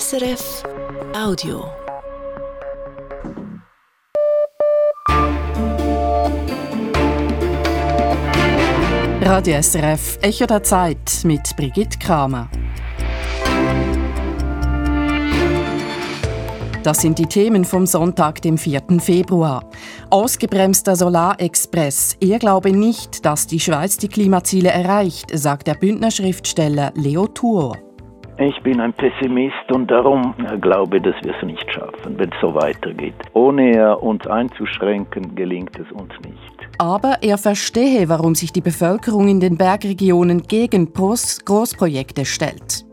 SRF Audio. Radio SRF Echo der Zeit mit Brigitte Kramer. Das sind die Themen vom Sonntag, dem 4. Februar. Ausgebremster Solarexpress. Er glaube nicht, dass die Schweiz die Klimaziele erreicht, sagt der Bündner Schriftsteller Leo Tuor. Ich bin ein Pessimist und darum glaube, dass wir es nicht schaffen, wenn es so weitergeht. Ohne uns einzuschränken, gelingt es uns nicht. Aber er verstehe, warum sich die Bevölkerung in den Bergregionen gegen Großprojekte stellt.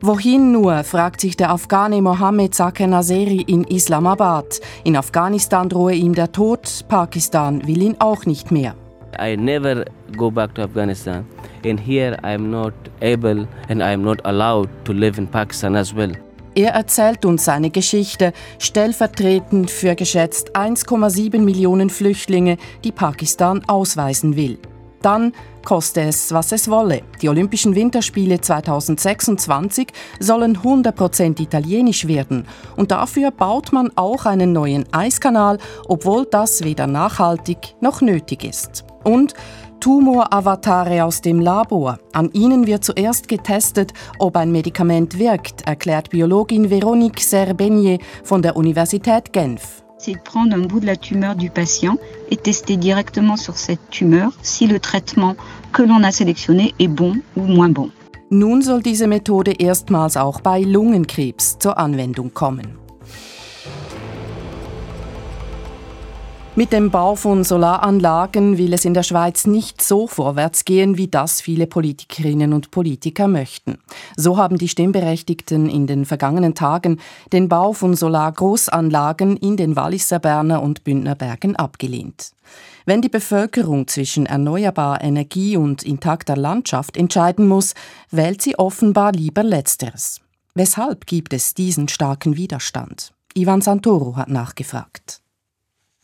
Wohin nur, fragt sich der Afghane Mohammed Zakir Naseri in Islamabad. In Afghanistan drohe ihm der Tod, Pakistan will ihn auch nicht mehr. I never go back to Afghanistan. And here I'm not able and I'm not allowed to live in Pakistan as well. Er erzählt uns seine Geschichte, stellvertretend für geschätzt 1,7 Millionen Flüchtlinge, die Pakistan ausweisen will. Dann koste es, was es wolle. Die Olympischen Winterspiele 2026 sollen 100% italienisch werden. Und dafür baut man auch einen neuen Eiskanal, obwohl das weder nachhaltig noch nötig ist. Und Tumoravatare aus dem Labor. An ihnen wird zuerst getestet, ob ein Medikament wirkt, erklärt Biologin Véronique Serbenier von der Universität Genf. c'est de prendre un bout de la tumeur du patient et tester directement sur cette tumeur si le traitement que l'on a sélectionné est bon ou moins bon. Nun soll diese Methode erstmals auch bei Lungenkrebs zur Anwendung kommen. Mit dem Bau von Solaranlagen will es in der Schweiz nicht so vorwärts gehen, wie das viele Politikerinnen und Politiker möchten. So haben die Stimmberechtigten in den vergangenen Tagen den Bau von Solargroßanlagen in den Walliser Berner und Bündner Bergen abgelehnt. Wenn die Bevölkerung zwischen erneuerbarer Energie und intakter Landschaft entscheiden muss, wählt sie offenbar lieber Letzteres. Weshalb gibt es diesen starken Widerstand? Ivan Santoro hat nachgefragt.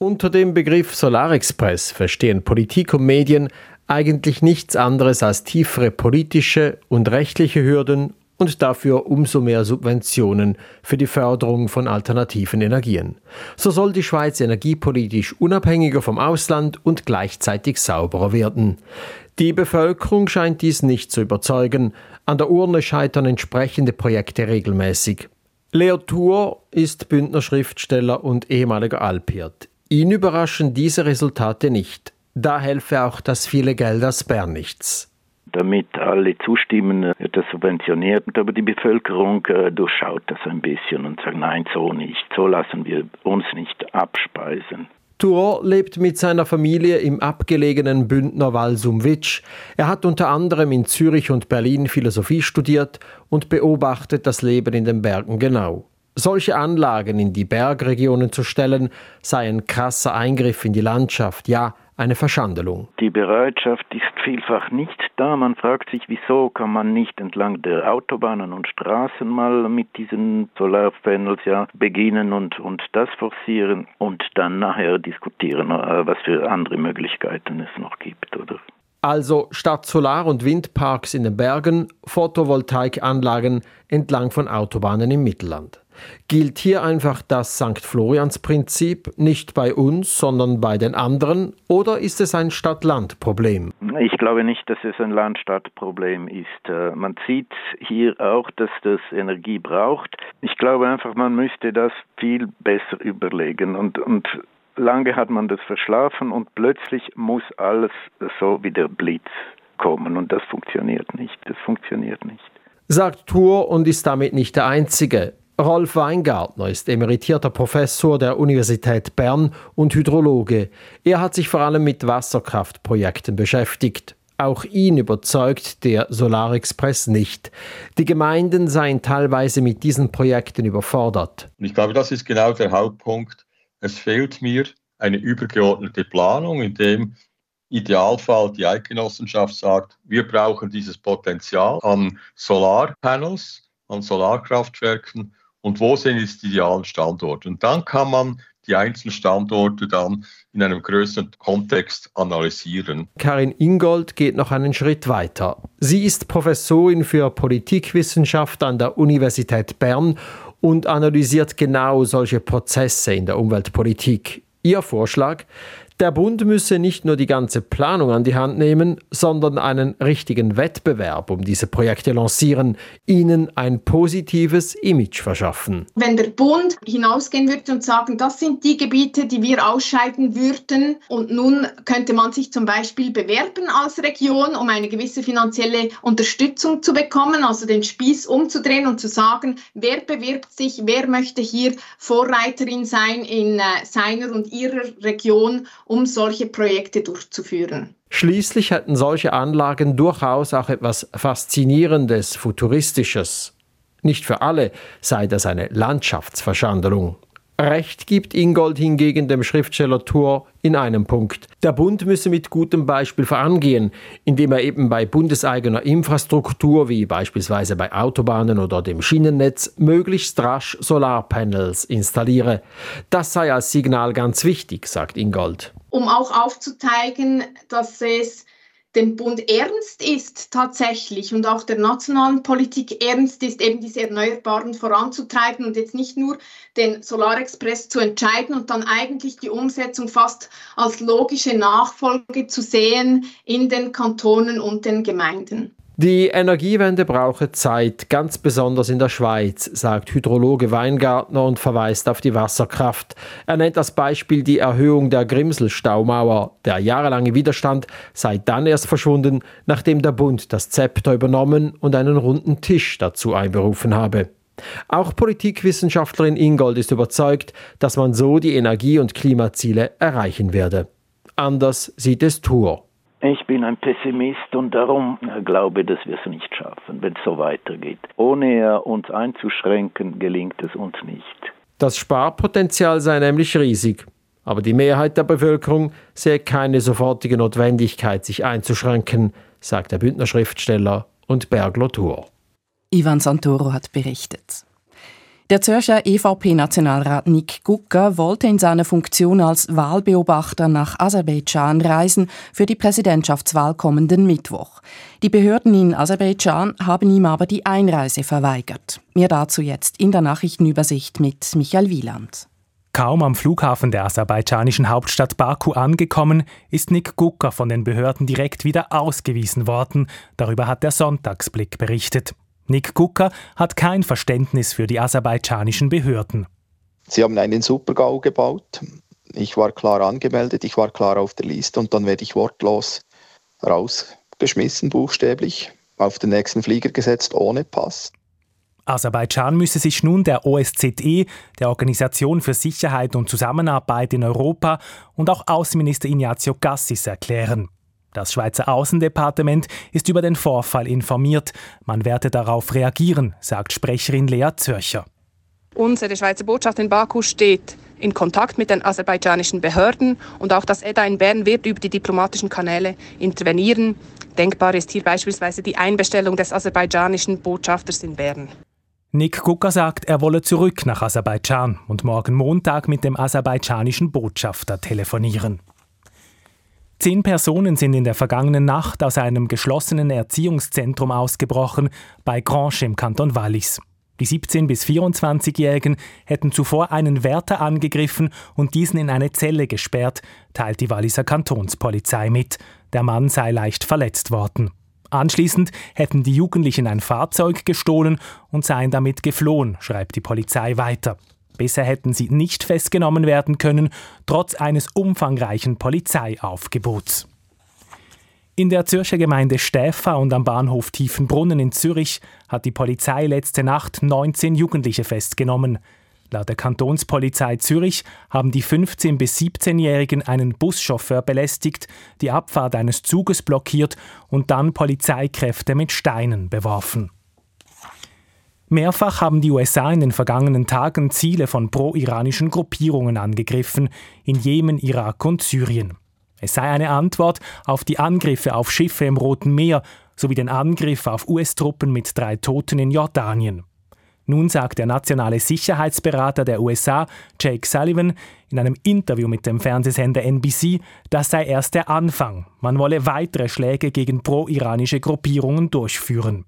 Unter dem Begriff Solarexpress verstehen Politik und Medien eigentlich nichts anderes als tiefere politische und rechtliche Hürden und dafür umso mehr Subventionen für die Förderung von alternativen Energien. So soll die Schweiz energiepolitisch unabhängiger vom Ausland und gleichzeitig sauberer werden. Die Bevölkerung scheint dies nicht zu überzeugen. An der Urne scheitern entsprechende Projekte regelmäßig. Leo Tour ist Bündner Schriftsteller und ehemaliger Alpirt. Ihn überraschen diese Resultate nicht. Da helfe auch das viele Geld aus Bern nichts. Damit alle zustimmen, wird das subventioniert, aber die Bevölkerung äh, durchschaut das ein bisschen und sagt, nein, so nicht, so lassen wir uns nicht abspeisen. Tour lebt mit seiner Familie im abgelegenen Bündner Walsum-Witsch. Er hat unter anderem in Zürich und Berlin Philosophie studiert und beobachtet das Leben in den Bergen genau. Solche Anlagen in die Bergregionen zu stellen, sei ein krasser Eingriff in die Landschaft, ja, eine Verschandelung. Die Bereitschaft ist vielfach nicht da. Man fragt sich, wieso kann man nicht entlang der Autobahnen und Straßen mal mit diesen Solarpanels ja beginnen und, und das forcieren und dann nachher diskutieren, äh, was für andere Möglichkeiten es noch gibt, oder? Also statt Solar- und Windparks in den Bergen, Photovoltaikanlagen entlang von Autobahnen im Mittelland. Gilt hier einfach das St. Florians-Prinzip nicht bei uns, sondern bei den anderen? Oder ist es ein Stadt-Land-Problem? Ich glaube nicht, dass es ein Land-Stadt-Problem ist. Äh, man sieht hier auch, dass das Energie braucht. Ich glaube einfach, man müsste das viel besser überlegen und, und lange hat man das verschlafen und plötzlich muss alles so wie der Blitz kommen und das funktioniert nicht. Das funktioniert nicht. Sagt Tour und ist damit nicht der Einzige. Rolf Weingartner ist emeritierter Professor der Universität Bern und Hydrologe. Er hat sich vor allem mit Wasserkraftprojekten beschäftigt. Auch ihn überzeugt der Solarexpress nicht. Die Gemeinden seien teilweise mit diesen Projekten überfordert. Ich glaube, das ist genau der Hauptpunkt. Es fehlt mir eine übergeordnete Planung, in dem Idealfall die Eidgenossenschaft sagt, wir brauchen dieses Potenzial an Solarpanels, an Solarkraftwerken und wo sind jetzt die idealen Standorte. Und dann kann man die einzelnen Standorte dann in einem größeren Kontext analysieren. Karin Ingold geht noch einen Schritt weiter. Sie ist Professorin für Politikwissenschaft an der Universität Bern und analysiert genau solche Prozesse in der Umweltpolitik. Ihr Vorschlag, der Bund müsse nicht nur die ganze Planung an die Hand nehmen, sondern einen richtigen Wettbewerb um diese Projekte lancieren, ihnen ein positives Image verschaffen. Wenn der Bund hinausgehen würde und sagen, das sind die Gebiete, die wir ausscheiden würden und nun könnte man sich zum Beispiel bewerben als Region, um eine gewisse finanzielle Unterstützung zu bekommen, also den Spieß umzudrehen und zu sagen, wer bewirbt sich, wer möchte hier Vorreiterin sein in äh, seiner und ihrer Region um solche Projekte durchzuführen. Schließlich hätten solche Anlagen durchaus auch etwas Faszinierendes, Futuristisches. Nicht für alle sei das eine Landschaftsverschandelung. Recht gibt Ingold hingegen dem Schriftsteller Thur in einem Punkt. Der Bund müsse mit gutem Beispiel vorangehen, indem er eben bei bundeseigener Infrastruktur wie beispielsweise bei Autobahnen oder dem Schienennetz möglichst rasch Solarpanels installiere. Das sei als Signal ganz wichtig, sagt Ingold. Um auch aufzuzeigen, dass es dem Bund ernst ist tatsächlich und auch der nationalen Politik ernst ist, eben diese Erneuerbaren voranzutreiben und jetzt nicht nur den Solarexpress zu entscheiden und dann eigentlich die Umsetzung fast als logische Nachfolge zu sehen in den Kantonen und den Gemeinden. Die Energiewende brauche Zeit, ganz besonders in der Schweiz, sagt Hydrologe Weingartner und verweist auf die Wasserkraft. Er nennt als Beispiel die Erhöhung der Grimselstaumauer. Der jahrelange Widerstand sei dann erst verschwunden, nachdem der Bund das Zepter übernommen und einen runden Tisch dazu einberufen habe. Auch Politikwissenschaftlerin Ingold ist überzeugt, dass man so die Energie- und Klimaziele erreichen werde. Anders sieht es Tour. Ich bin ein Pessimist und darum glaube, dass wir es nicht schaffen, wenn es so weitergeht. Ohne uns einzuschränken, gelingt es uns nicht. Das Sparpotenzial sei nämlich riesig. Aber die Mehrheit der Bevölkerung sehe keine sofortige Notwendigkeit, sich einzuschränken, sagt der Bündner Schriftsteller und Berglotur. Ivan Santoro hat berichtet. Der Zürcher EVP-Nationalrat Nick Gucker wollte in seiner Funktion als Wahlbeobachter nach Aserbaidschan reisen für die Präsidentschaftswahl kommenden Mittwoch. Die Behörden in Aserbaidschan haben ihm aber die Einreise verweigert. Mehr dazu jetzt in der Nachrichtenübersicht mit Michael Wieland. Kaum am Flughafen der aserbaidschanischen Hauptstadt Baku angekommen, ist Nick Gucker von den Behörden direkt wieder ausgewiesen worden. Darüber hat der Sonntagsblick berichtet. Nick Gucker hat kein Verständnis für die aserbaidschanischen Behörden. Sie haben einen Supergau gebaut. Ich war klar angemeldet, ich war klar auf der Liste und dann werde ich wortlos rausgeschmissen, buchstäblich, auf den nächsten Flieger gesetzt, ohne Pass. Aserbaidschan müsse sich nun der OSZE, der Organisation für Sicherheit und Zusammenarbeit in Europa, und auch Außenminister Ignazio Gassis erklären. Das Schweizer Außendepartement ist über den Vorfall informiert. Man werde darauf reagieren, sagt Sprecherin Lea Zürcher. Unsere Schweizer Botschaft in Baku steht in Kontakt mit den aserbaidschanischen Behörden und auch das EDA in Bern wird über die diplomatischen Kanäle intervenieren. Denkbar ist hier beispielsweise die Einbestellung des aserbaidschanischen Botschafters in Bern. Nick Kuka sagt, er wolle zurück nach Aserbaidschan und morgen Montag mit dem aserbaidschanischen Botschafter telefonieren. Zehn Personen sind in der vergangenen Nacht aus einem geschlossenen Erziehungszentrum ausgebrochen bei Grange im Kanton Wallis. Die 17- bis 24-Jährigen hätten zuvor einen Wärter angegriffen und diesen in eine Zelle gesperrt, teilt die Walliser Kantonspolizei mit. Der Mann sei leicht verletzt worden. Anschließend hätten die Jugendlichen ein Fahrzeug gestohlen und seien damit geflohen, schreibt die Polizei weiter. Bisher hätten sie nicht festgenommen werden können, trotz eines umfangreichen Polizeiaufgebots. In der Zürcher Gemeinde Stäfa und am Bahnhof Tiefenbrunnen in Zürich hat die Polizei letzte Nacht 19 Jugendliche festgenommen. Laut der Kantonspolizei Zürich haben die 15- bis 17-Jährigen einen Buschauffeur belästigt, die Abfahrt eines Zuges blockiert und dann Polizeikräfte mit Steinen beworfen. Mehrfach haben die USA in den vergangenen Tagen Ziele von pro-iranischen Gruppierungen angegriffen, in Jemen, Irak und Syrien. Es sei eine Antwort auf die Angriffe auf Schiffe im Roten Meer sowie den Angriff auf US-Truppen mit drei Toten in Jordanien. Nun sagt der nationale Sicherheitsberater der USA, Jake Sullivan, in einem Interview mit dem Fernsehsender NBC, das sei erst der Anfang. Man wolle weitere Schläge gegen pro-iranische Gruppierungen durchführen.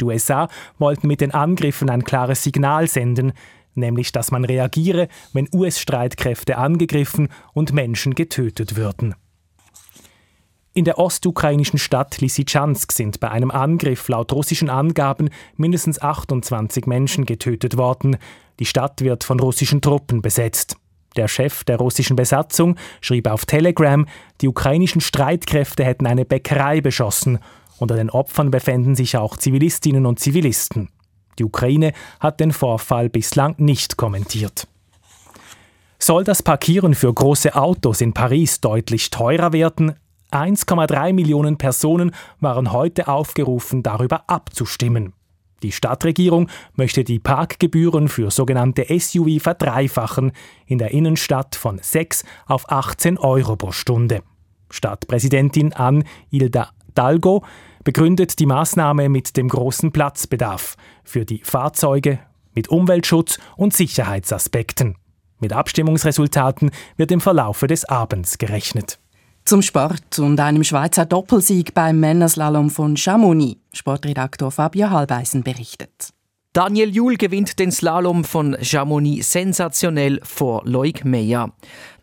Die USA wollten mit den Angriffen ein klares Signal senden, nämlich dass man reagiere, wenn US-Streitkräfte angegriffen und Menschen getötet würden. In der ostukrainischen Stadt Lysychansk sind bei einem Angriff laut russischen Angaben mindestens 28 Menschen getötet worden. Die Stadt wird von russischen Truppen besetzt. Der Chef der russischen Besatzung schrieb auf Telegram, die ukrainischen Streitkräfte hätten eine Bäckerei beschossen. Unter den Opfern befänden sich auch Zivilistinnen und Zivilisten. Die Ukraine hat den Vorfall bislang nicht kommentiert. Soll das Parkieren für große Autos in Paris deutlich teurer werden, 1,3 Millionen Personen waren heute aufgerufen, darüber abzustimmen. Die Stadtregierung möchte die Parkgebühren für sogenannte SUV verdreifachen, in der Innenstadt von 6 auf 18 Euro pro Stunde. Stadtpräsidentin Anne Hilda Dalgo begründet die Maßnahme mit dem großen Platzbedarf für die Fahrzeuge, mit Umweltschutz und Sicherheitsaspekten. Mit Abstimmungsresultaten wird im Verlaufe des Abends gerechnet. Zum Sport und einem Schweizer Doppelsieg beim Männerslalom von Chamonix. Sportredaktor Fabio Halbeisen berichtet. Daniel Juhl gewinnt den Slalom von Chamonix sensationell vor Loic Meyer.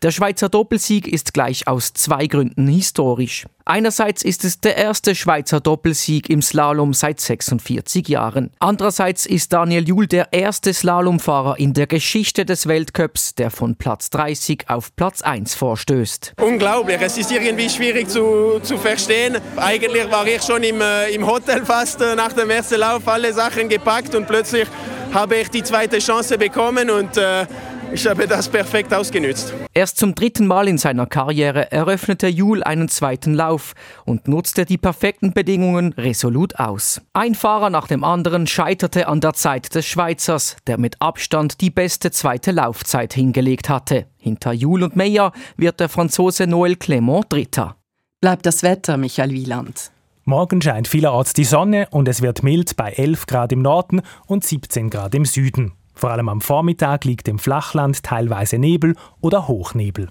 Der Schweizer Doppelsieg ist gleich aus zwei Gründen historisch. Einerseits ist es der erste Schweizer Doppelsieg im Slalom seit 46 Jahren. Andererseits ist Daniel Juhl der erste Slalomfahrer in der Geschichte des Weltcups, der von Platz 30 auf Platz 1 vorstößt. Unglaublich, es ist irgendwie schwierig zu, zu verstehen. Eigentlich war ich schon im, äh, im Hotel fast äh, nach dem ersten Lauf alle Sachen gepackt und plötzlich habe ich die zweite Chance bekommen und äh, ich habe das perfekt ausgenützt. Erst zum dritten Mal in seiner Karriere eröffnete Jul einen zweiten Lauf und nutzte die perfekten Bedingungen resolut aus. Ein Fahrer nach dem anderen scheiterte an der Zeit des Schweizers, der mit Abstand die beste zweite Laufzeit hingelegt hatte. Hinter Jul und Meyer wird der Franzose Noël Clément Dritter. Bleibt das Wetter, Michael Wieland? Morgen scheint vielerorts die Sonne und es wird mild bei 11 Grad im Norden und 17 Grad im Süden. Vor allem am Vormittag liegt im Flachland teilweise Nebel oder Hochnebel.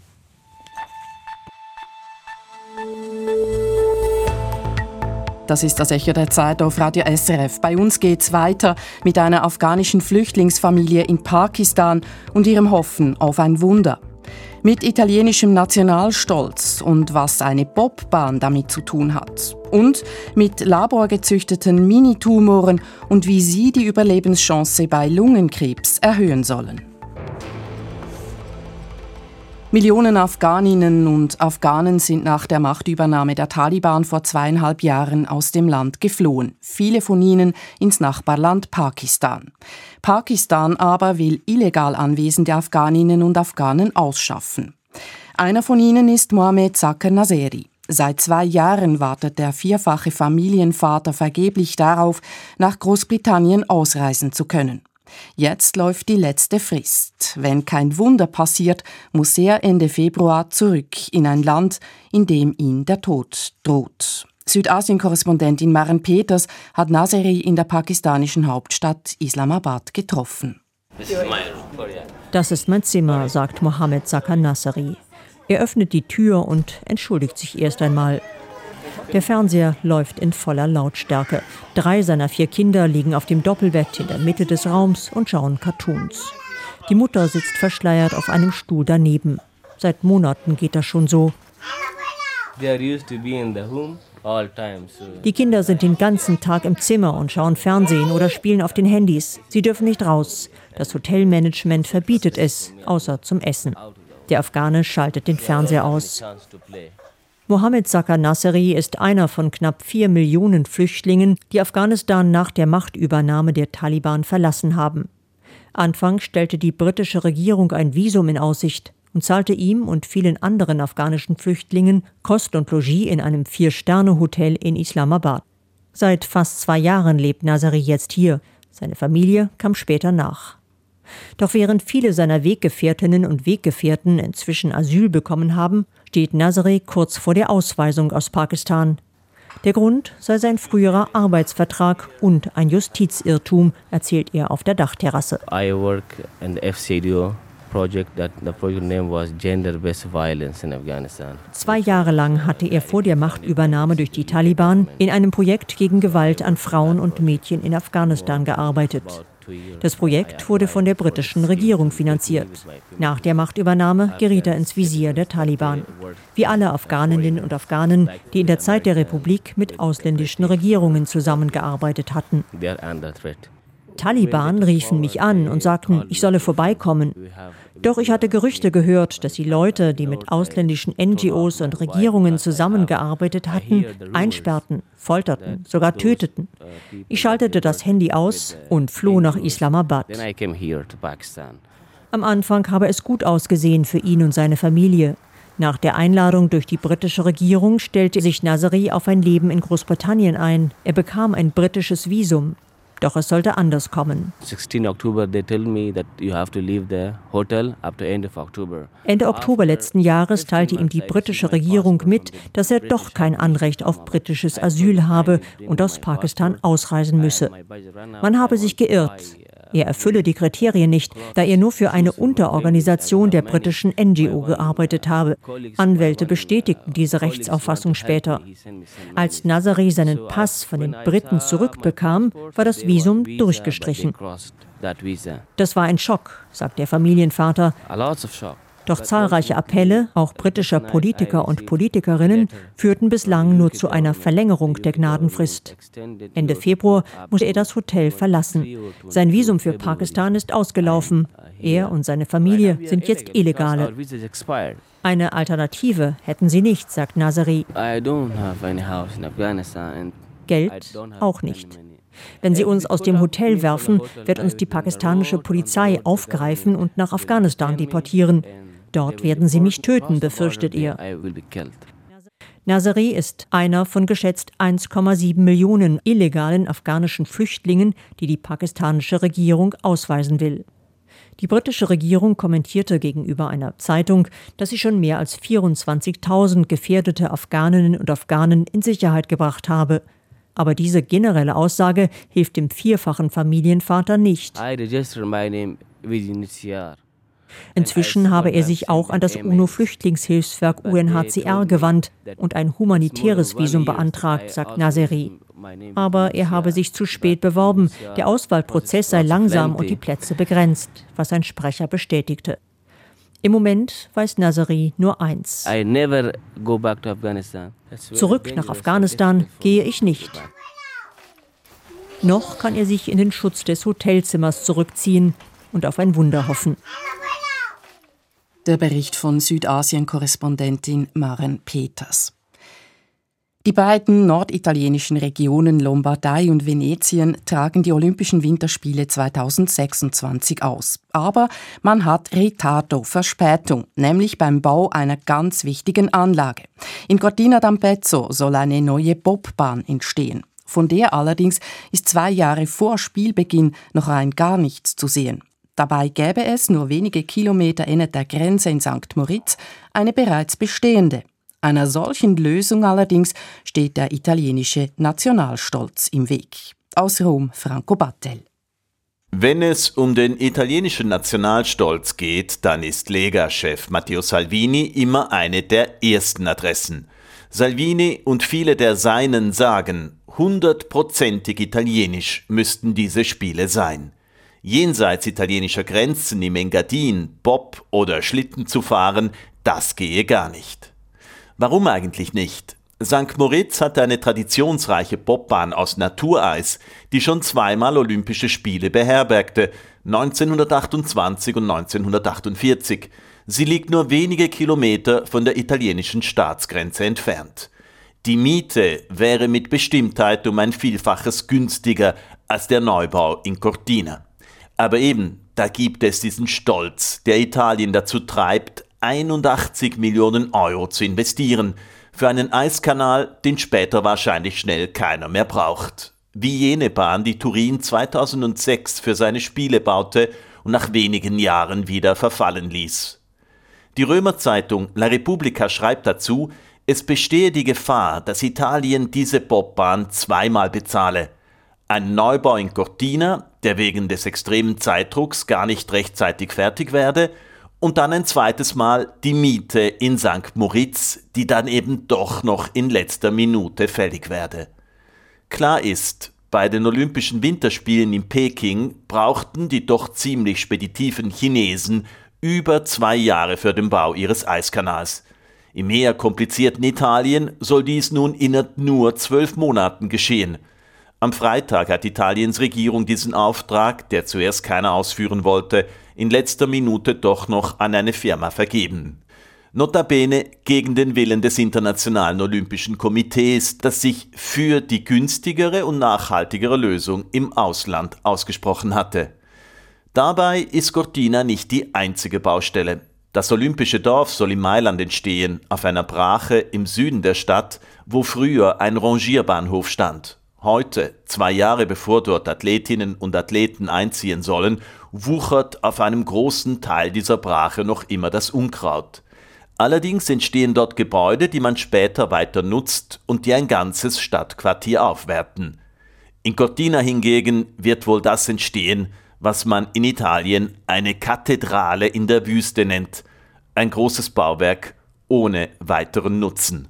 Das ist das Echo der Zeit auf Radio SRF. Bei uns geht's weiter mit einer afghanischen Flüchtlingsfamilie in Pakistan und ihrem Hoffen auf ein Wunder mit italienischem Nationalstolz und was eine Bobbahn damit zu tun hat. Und mit laborgezüchteten Minitumoren und wie sie die Überlebenschance bei Lungenkrebs erhöhen sollen. Millionen Afghaninnen und Afghanen sind nach der Machtübernahme der Taliban vor zweieinhalb Jahren aus dem Land geflohen, viele von ihnen ins Nachbarland Pakistan. Pakistan aber will illegal anwesende Afghaninnen und Afghanen ausschaffen. Einer von ihnen ist Mohamed Zakir Naseri. Seit zwei Jahren wartet der vierfache Familienvater vergeblich darauf, nach Großbritannien ausreisen zu können. Jetzt läuft die letzte Frist. Wenn kein Wunder passiert, muss er Ende Februar zurück in ein Land, in dem ihn der Tod droht. Südasien-Korrespondentin Maren Peters hat Naseri in der pakistanischen Hauptstadt Islamabad getroffen. Das ist mein Zimmer, sagt Mohammed Zakar Naseri. Er öffnet die Tür und entschuldigt sich erst einmal. Der Fernseher läuft in voller Lautstärke. Drei seiner vier Kinder liegen auf dem Doppelbett in der Mitte des Raums und schauen Cartoons. Die Mutter sitzt verschleiert auf einem Stuhl daneben. Seit Monaten geht das schon so. Die Kinder sind den ganzen Tag im Zimmer und schauen Fernsehen oder spielen auf den Handys. Sie dürfen nicht raus. Das Hotelmanagement verbietet es, außer zum Essen. Der Afghane schaltet den Fernseher aus. Mohammed Zakar Nasseri ist einer von knapp vier Millionen Flüchtlingen, die Afghanistan nach der Machtübernahme der Taliban verlassen haben. Anfangs stellte die britische Regierung ein Visum in Aussicht und zahlte ihm und vielen anderen afghanischen Flüchtlingen Kost und Logis in einem Vier-Sterne-Hotel in Islamabad. Seit fast zwei Jahren lebt Naseri jetzt hier. Seine Familie kam später nach. Doch während viele seiner Weggefährtinnen und Weggefährten inzwischen Asyl bekommen haben, steht Nazaré kurz vor der Ausweisung aus Pakistan. Der Grund sei sein früherer Arbeitsvertrag und ein Justizirrtum, erzählt er auf der Dachterrasse. I work in the FCDO project that the project name was gender-based violence in Afghanistan. Zwei Jahre lang hatte er vor der Machtübernahme durch die Taliban in einem Projekt gegen Gewalt an Frauen und Mädchen in Afghanistan gearbeitet. Das Projekt wurde von der britischen Regierung finanziert. Nach der Machtübernahme geriet er ins Visier der Taliban. Wie alle Afghaninnen und Afghanen, die in der Zeit der Republik mit ausländischen Regierungen zusammengearbeitet hatten. Taliban riefen mich an und sagten, ich solle vorbeikommen. Doch ich hatte Gerüchte gehört, dass die Leute, die mit ausländischen NGOs und Regierungen zusammengearbeitet hatten, einsperrten, folterten, sogar töteten. Ich schaltete das Handy aus und floh nach Islamabad. Am Anfang habe es gut ausgesehen für ihn und seine Familie. Nach der Einladung durch die britische Regierung stellte sich Nazari auf ein Leben in Großbritannien ein. Er bekam ein britisches Visum. Doch es sollte anders kommen. 16 Oktober, they tell me that you have to leave the hotel up to end of October. Ende Oktober letzten Jahres teilte ihm die britische Regierung mit, dass er doch kein Anrecht auf britisches Asyl habe und aus Pakistan ausreisen müsse. Man habe sich geirrt. Er erfülle die Kriterien nicht, da er nur für eine Unterorganisation der britischen NGO gearbeitet habe. Anwälte bestätigten diese Rechtsauffassung später. Als Nazari seinen Pass von den Briten zurückbekam, war das Visum durchgestrichen. Das war ein Schock, sagt der Familienvater. Doch zahlreiche Appelle, auch britischer Politiker und Politikerinnen, führten bislang nur zu einer Verlängerung der Gnadenfrist. Ende Februar musste er das Hotel verlassen. Sein Visum für Pakistan ist ausgelaufen. Er und seine Familie sind jetzt Illegale. Eine Alternative hätten sie nicht, sagt Nazari. Geld auch nicht. Wenn sie uns aus dem Hotel werfen, wird uns die pakistanische Polizei aufgreifen und nach Afghanistan deportieren. Dort werden sie mich töten, befürchtet ihr. Nazari ist einer von geschätzt 1,7 Millionen illegalen afghanischen Flüchtlingen, die die pakistanische Regierung ausweisen will. Die britische Regierung kommentierte gegenüber einer Zeitung, dass sie schon mehr als 24.000 gefährdete Afghaninnen und Afghanen in Sicherheit gebracht habe. Aber diese generelle Aussage hilft dem vierfachen Familienvater nicht. Inzwischen habe er sich auch an das UNO-Flüchtlingshilfswerk UNHCR gewandt und ein humanitäres Visum beantragt, sagt Nazeri. Aber er habe sich zu spät beworben. Der Auswahlprozess sei langsam und die Plätze begrenzt, was ein Sprecher bestätigte. Im Moment weiß Nazari nur eins. Zurück nach Afghanistan gehe ich nicht. Noch kann er sich in den Schutz des Hotelzimmers zurückziehen und auf ein Wunder hoffen. Der Bericht von Südasien-Korrespondentin Maren Peters. Die beiden norditalienischen Regionen Lombardei und Venetien tragen die Olympischen Winterspiele 2026 aus. Aber man hat Ritardo, Verspätung, nämlich beim Bau einer ganz wichtigen Anlage. In Cortina d'Ampezzo soll eine neue Bobbahn entstehen. Von der allerdings ist zwei Jahre vor Spielbeginn noch rein gar nichts zu sehen. Dabei gäbe es nur wenige Kilometer innerhalb der Grenze in St. Moritz eine bereits bestehende. Einer solchen Lösung allerdings steht der italienische Nationalstolz im Weg. Aus Rom Franco Battel. Wenn es um den italienischen Nationalstolz geht, dann ist Lega-Chef Matteo Salvini immer eine der ersten Adressen. Salvini und viele der Seinen sagen, hundertprozentig italienisch müssten diese Spiele sein jenseits italienischer Grenzen im Engadin Bob oder Schlitten zu fahren, das gehe gar nicht. Warum eigentlich nicht? St. Moritz hatte eine traditionsreiche Bobbahn aus Natureis, die schon zweimal Olympische Spiele beherbergte, 1928 und 1948. Sie liegt nur wenige Kilometer von der italienischen Staatsgrenze entfernt. Die Miete wäre mit Bestimmtheit um ein Vielfaches günstiger als der Neubau in Cortina. Aber eben, da gibt es diesen Stolz, der Italien dazu treibt, 81 Millionen Euro zu investieren für einen Eiskanal, den später wahrscheinlich schnell keiner mehr braucht. Wie jene Bahn, die Turin 2006 für seine Spiele baute und nach wenigen Jahren wieder verfallen ließ. Die Römerzeitung La Repubblica schreibt dazu, Es bestehe die Gefahr, dass Italien diese Bobbahn zweimal bezahle. Ein Neubau in Cortina, der wegen des extremen Zeitdrucks gar nicht rechtzeitig fertig werde, und dann ein zweites Mal die Miete in St. Moritz, die dann eben doch noch in letzter Minute fällig werde. Klar ist, bei den Olympischen Winterspielen in Peking brauchten die doch ziemlich speditiven Chinesen über zwei Jahre für den Bau ihres Eiskanals. Im mehr komplizierten Italien soll dies nun innerhalb nur zwölf Monaten geschehen. Am Freitag hat Italiens Regierung diesen Auftrag, der zuerst keiner ausführen wollte, in letzter Minute doch noch an eine Firma vergeben. Notabene gegen den Willen des Internationalen Olympischen Komitees, das sich für die günstigere und nachhaltigere Lösung im Ausland ausgesprochen hatte. Dabei ist Cortina nicht die einzige Baustelle. Das olympische Dorf soll in Mailand entstehen, auf einer Brache im Süden der Stadt, wo früher ein Rangierbahnhof stand. Heute, zwei Jahre bevor dort Athletinnen und Athleten einziehen sollen, wuchert auf einem großen Teil dieser Brache noch immer das Unkraut. Allerdings entstehen dort Gebäude, die man später weiter nutzt und die ein ganzes Stadtquartier aufwerten. In Cortina hingegen wird wohl das entstehen, was man in Italien eine Kathedrale in der Wüste nennt, ein großes Bauwerk ohne weiteren Nutzen.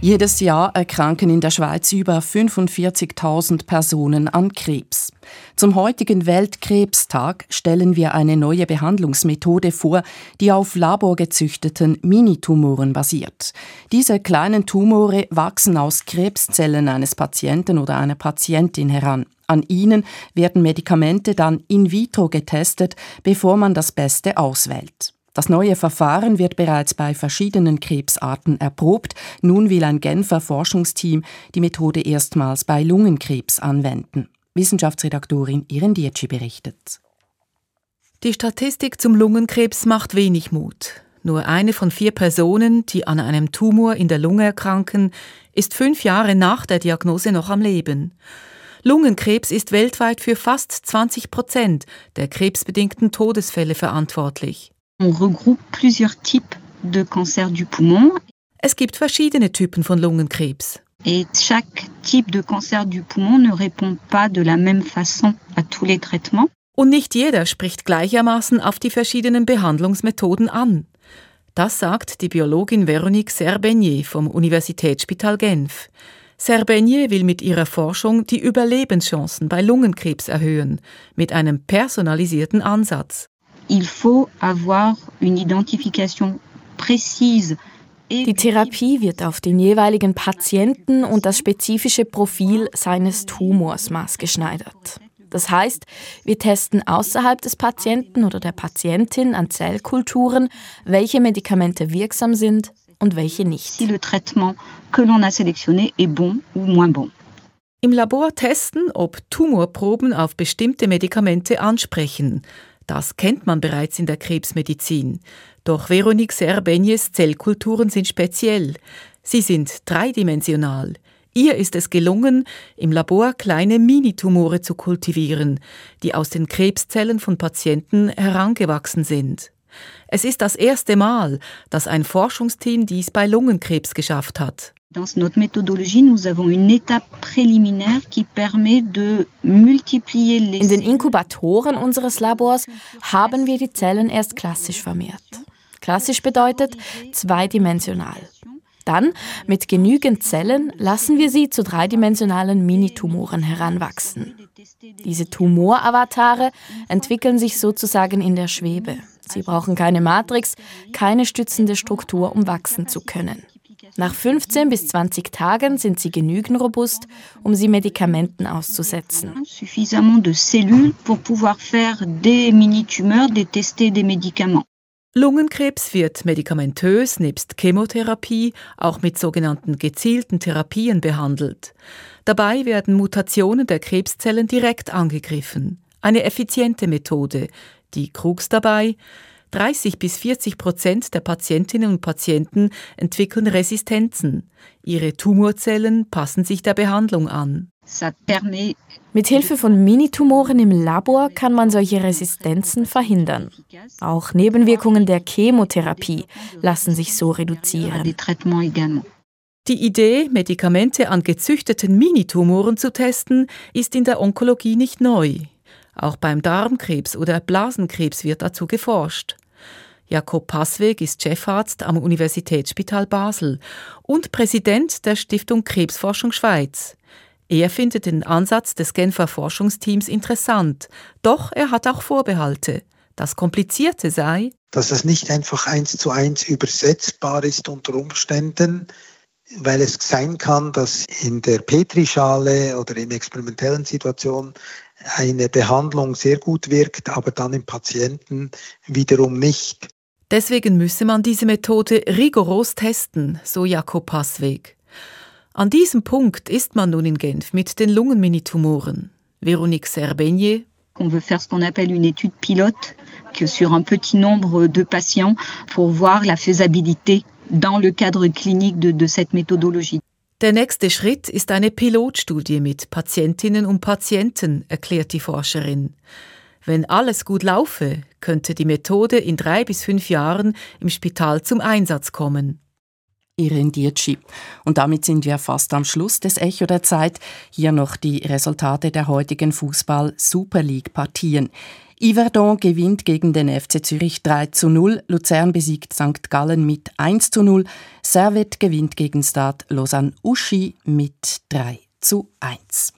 Jedes Jahr erkranken in der Schweiz über 45.000 Personen an Krebs. Zum heutigen Weltkrebstag stellen wir eine neue Behandlungsmethode vor, die auf laborgezüchteten Minitumoren basiert. Diese kleinen Tumore wachsen aus Krebszellen eines Patienten oder einer Patientin heran. An ihnen werden Medikamente dann in vitro getestet, bevor man das Beste auswählt. Das neue Verfahren wird bereits bei verschiedenen Krebsarten erprobt. Nun will ein Genfer Forschungsteam die Methode erstmals bei Lungenkrebs anwenden. Wissenschaftsredaktorin Iren Dietschi berichtet. Die Statistik zum Lungenkrebs macht wenig Mut. Nur eine von vier Personen, die an einem Tumor in der Lunge erkranken, ist fünf Jahre nach der Diagnose noch am Leben. Lungenkrebs ist weltweit für fast 20 Prozent der krebsbedingten Todesfälle verantwortlich. On regroupe plusieurs types de cancer du poumon. Es gibt verschiedene Typen von Lungenkrebs. Et chaque type de cancer du poumon ne répond pas de la même façon à tous les traitements. Und nicht jeder spricht gleichermaßen auf die verschiedenen Behandlungsmethoden an. Das sagt die Biologin Véronique Serbenier vom Universitätsspital Genf. Serbenier will mit ihrer Forschung die Überlebenschancen bei Lungenkrebs erhöhen, mit einem personalisierten Ansatz. Il faut avoir une identification précise die Therapie wird auf den jeweiligen Patienten und das spezifische Profil seines Tumors maßgeschneidert. Das heißt, wir testen außerhalb des Patienten oder der Patientin an Zellkulturen, welche Medikamente wirksam sind und welche nicht. Si le traitement que l'on a sélectionné est bon ou moins bon. Im Labor testen, ob Tumorproben auf bestimmte Medikamente ansprechen. Das kennt man bereits in der Krebsmedizin. Doch Veronique Serbenies Zellkulturen sind speziell. Sie sind dreidimensional. Ihr ist es gelungen, im Labor kleine Minitumore zu kultivieren, die aus den Krebszellen von Patienten herangewachsen sind. Es ist das erste Mal, dass ein Forschungsteam dies bei Lungenkrebs geschafft hat. Dans notre méthodologie, nous avons une étape préliminaire qui permet de multiplier les In den Inkubatoren unseres Labors haben wir die Zellen erst klassisch vermehrt. Klassisch bedeutet zweidimensional. Dann, mit genügend Zellen, lassen wir sie zu dreidimensionalen Minitumoren heranwachsen. Diese Tumoravatare entwickeln sich sozusagen in der Schwebe. Sie brauchen keine Matrix, keine stützende Struktur, um wachsen zu können. Nach 15 bis 20 Tagen sind sie genügend robust, um sie Medikamenten auszusetzen. Lungenkrebs wird medikamentös nebst Chemotherapie auch mit sogenannten gezielten Therapien behandelt. Dabei werden Mutationen der Krebszellen direkt angegriffen. Eine effiziente Methode. Die Krux dabei? 30 bis 40 Prozent der Patientinnen und Patienten entwickeln Resistenzen. Ihre Tumorzellen passen sich der Behandlung an. Mit Hilfe von Minitumoren im Labor kann man solche Resistenzen verhindern. Auch Nebenwirkungen der Chemotherapie lassen sich so reduzieren. Die Idee, Medikamente an gezüchteten Minitumoren zu testen, ist in der Onkologie nicht neu. Auch beim Darmkrebs oder Blasenkrebs wird dazu geforscht. Jakob Passweg ist Chefarzt am Universitätsspital Basel und Präsident der Stiftung Krebsforschung Schweiz. Er findet den Ansatz des Genfer Forschungsteams interessant, doch er hat auch Vorbehalte. Das Komplizierte sei, dass es nicht einfach eins zu eins übersetzbar ist unter Umständen, weil es sein kann, dass in der Petrischale oder in experimentellen Situationen eine Behandlung sehr gut wirkt, aber dann im Patienten wiederum nicht. Deswegen müsse man diese Methode rigoros testen, so Jakob Passweg. An diesem Punkt ist man nun in Genf mit den Lungenminitumoren. Véronique Serbegnier. On veut faire ce qu'on appelle une étude pilote que sur un petit nombre de patients pour voir la faisabilité dans le cadre clinique de, de cette méthodologie. Der nächste Schritt ist eine Pilotstudie mit Patientinnen und Patienten, erklärt die Forscherin. Wenn alles gut laufe, könnte die Methode in drei bis fünf Jahren im Spital zum Einsatz kommen. Irin Dietschi. Und damit sind wir fast am Schluss des Echo der Zeit. Hier noch die Resultate der heutigen Fußball-Super League-Partien. Yverdon gewinnt gegen den FC Zürich 3 zu 0, Luzern besiegt St. Gallen mit 1 zu 0, Servet gewinnt gegen Stade Lausanne-Uschi mit 3 zu 1.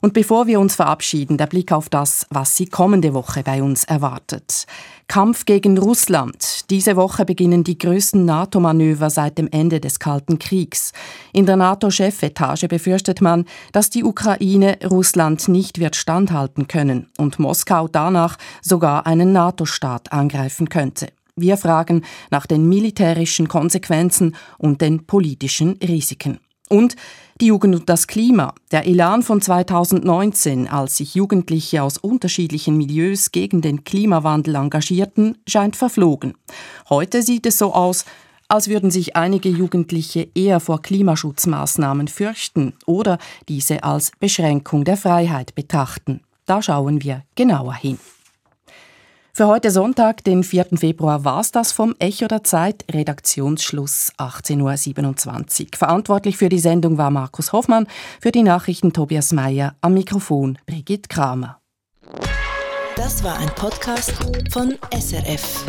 Und bevor wir uns verabschieden, der Blick auf das, was Sie kommende Woche bei uns erwartet. Kampf gegen Russland. Diese Woche beginnen die größten NATO-Manöver seit dem Ende des Kalten Kriegs. In der NATO-Chefetage befürchtet man, dass die Ukraine Russland nicht wird standhalten können und Moskau danach sogar einen NATO-Staat angreifen könnte. Wir fragen nach den militärischen Konsequenzen und den politischen Risiken. Und die Jugend und das Klima, der Elan von 2019, als sich Jugendliche aus unterschiedlichen Milieus gegen den Klimawandel engagierten, scheint verflogen. Heute sieht es so aus, als würden sich einige Jugendliche eher vor Klimaschutzmaßnahmen fürchten oder diese als Beschränkung der Freiheit betrachten. Da schauen wir genauer hin. Für heute Sonntag, den 4. Februar, war es das vom Echo der Zeit. Redaktionsschluss 18.27 Uhr. Verantwortlich für die Sendung war Markus Hoffmann, für die Nachrichten Tobias Mayer, am Mikrofon Brigitte Kramer. Das war ein Podcast von SRF.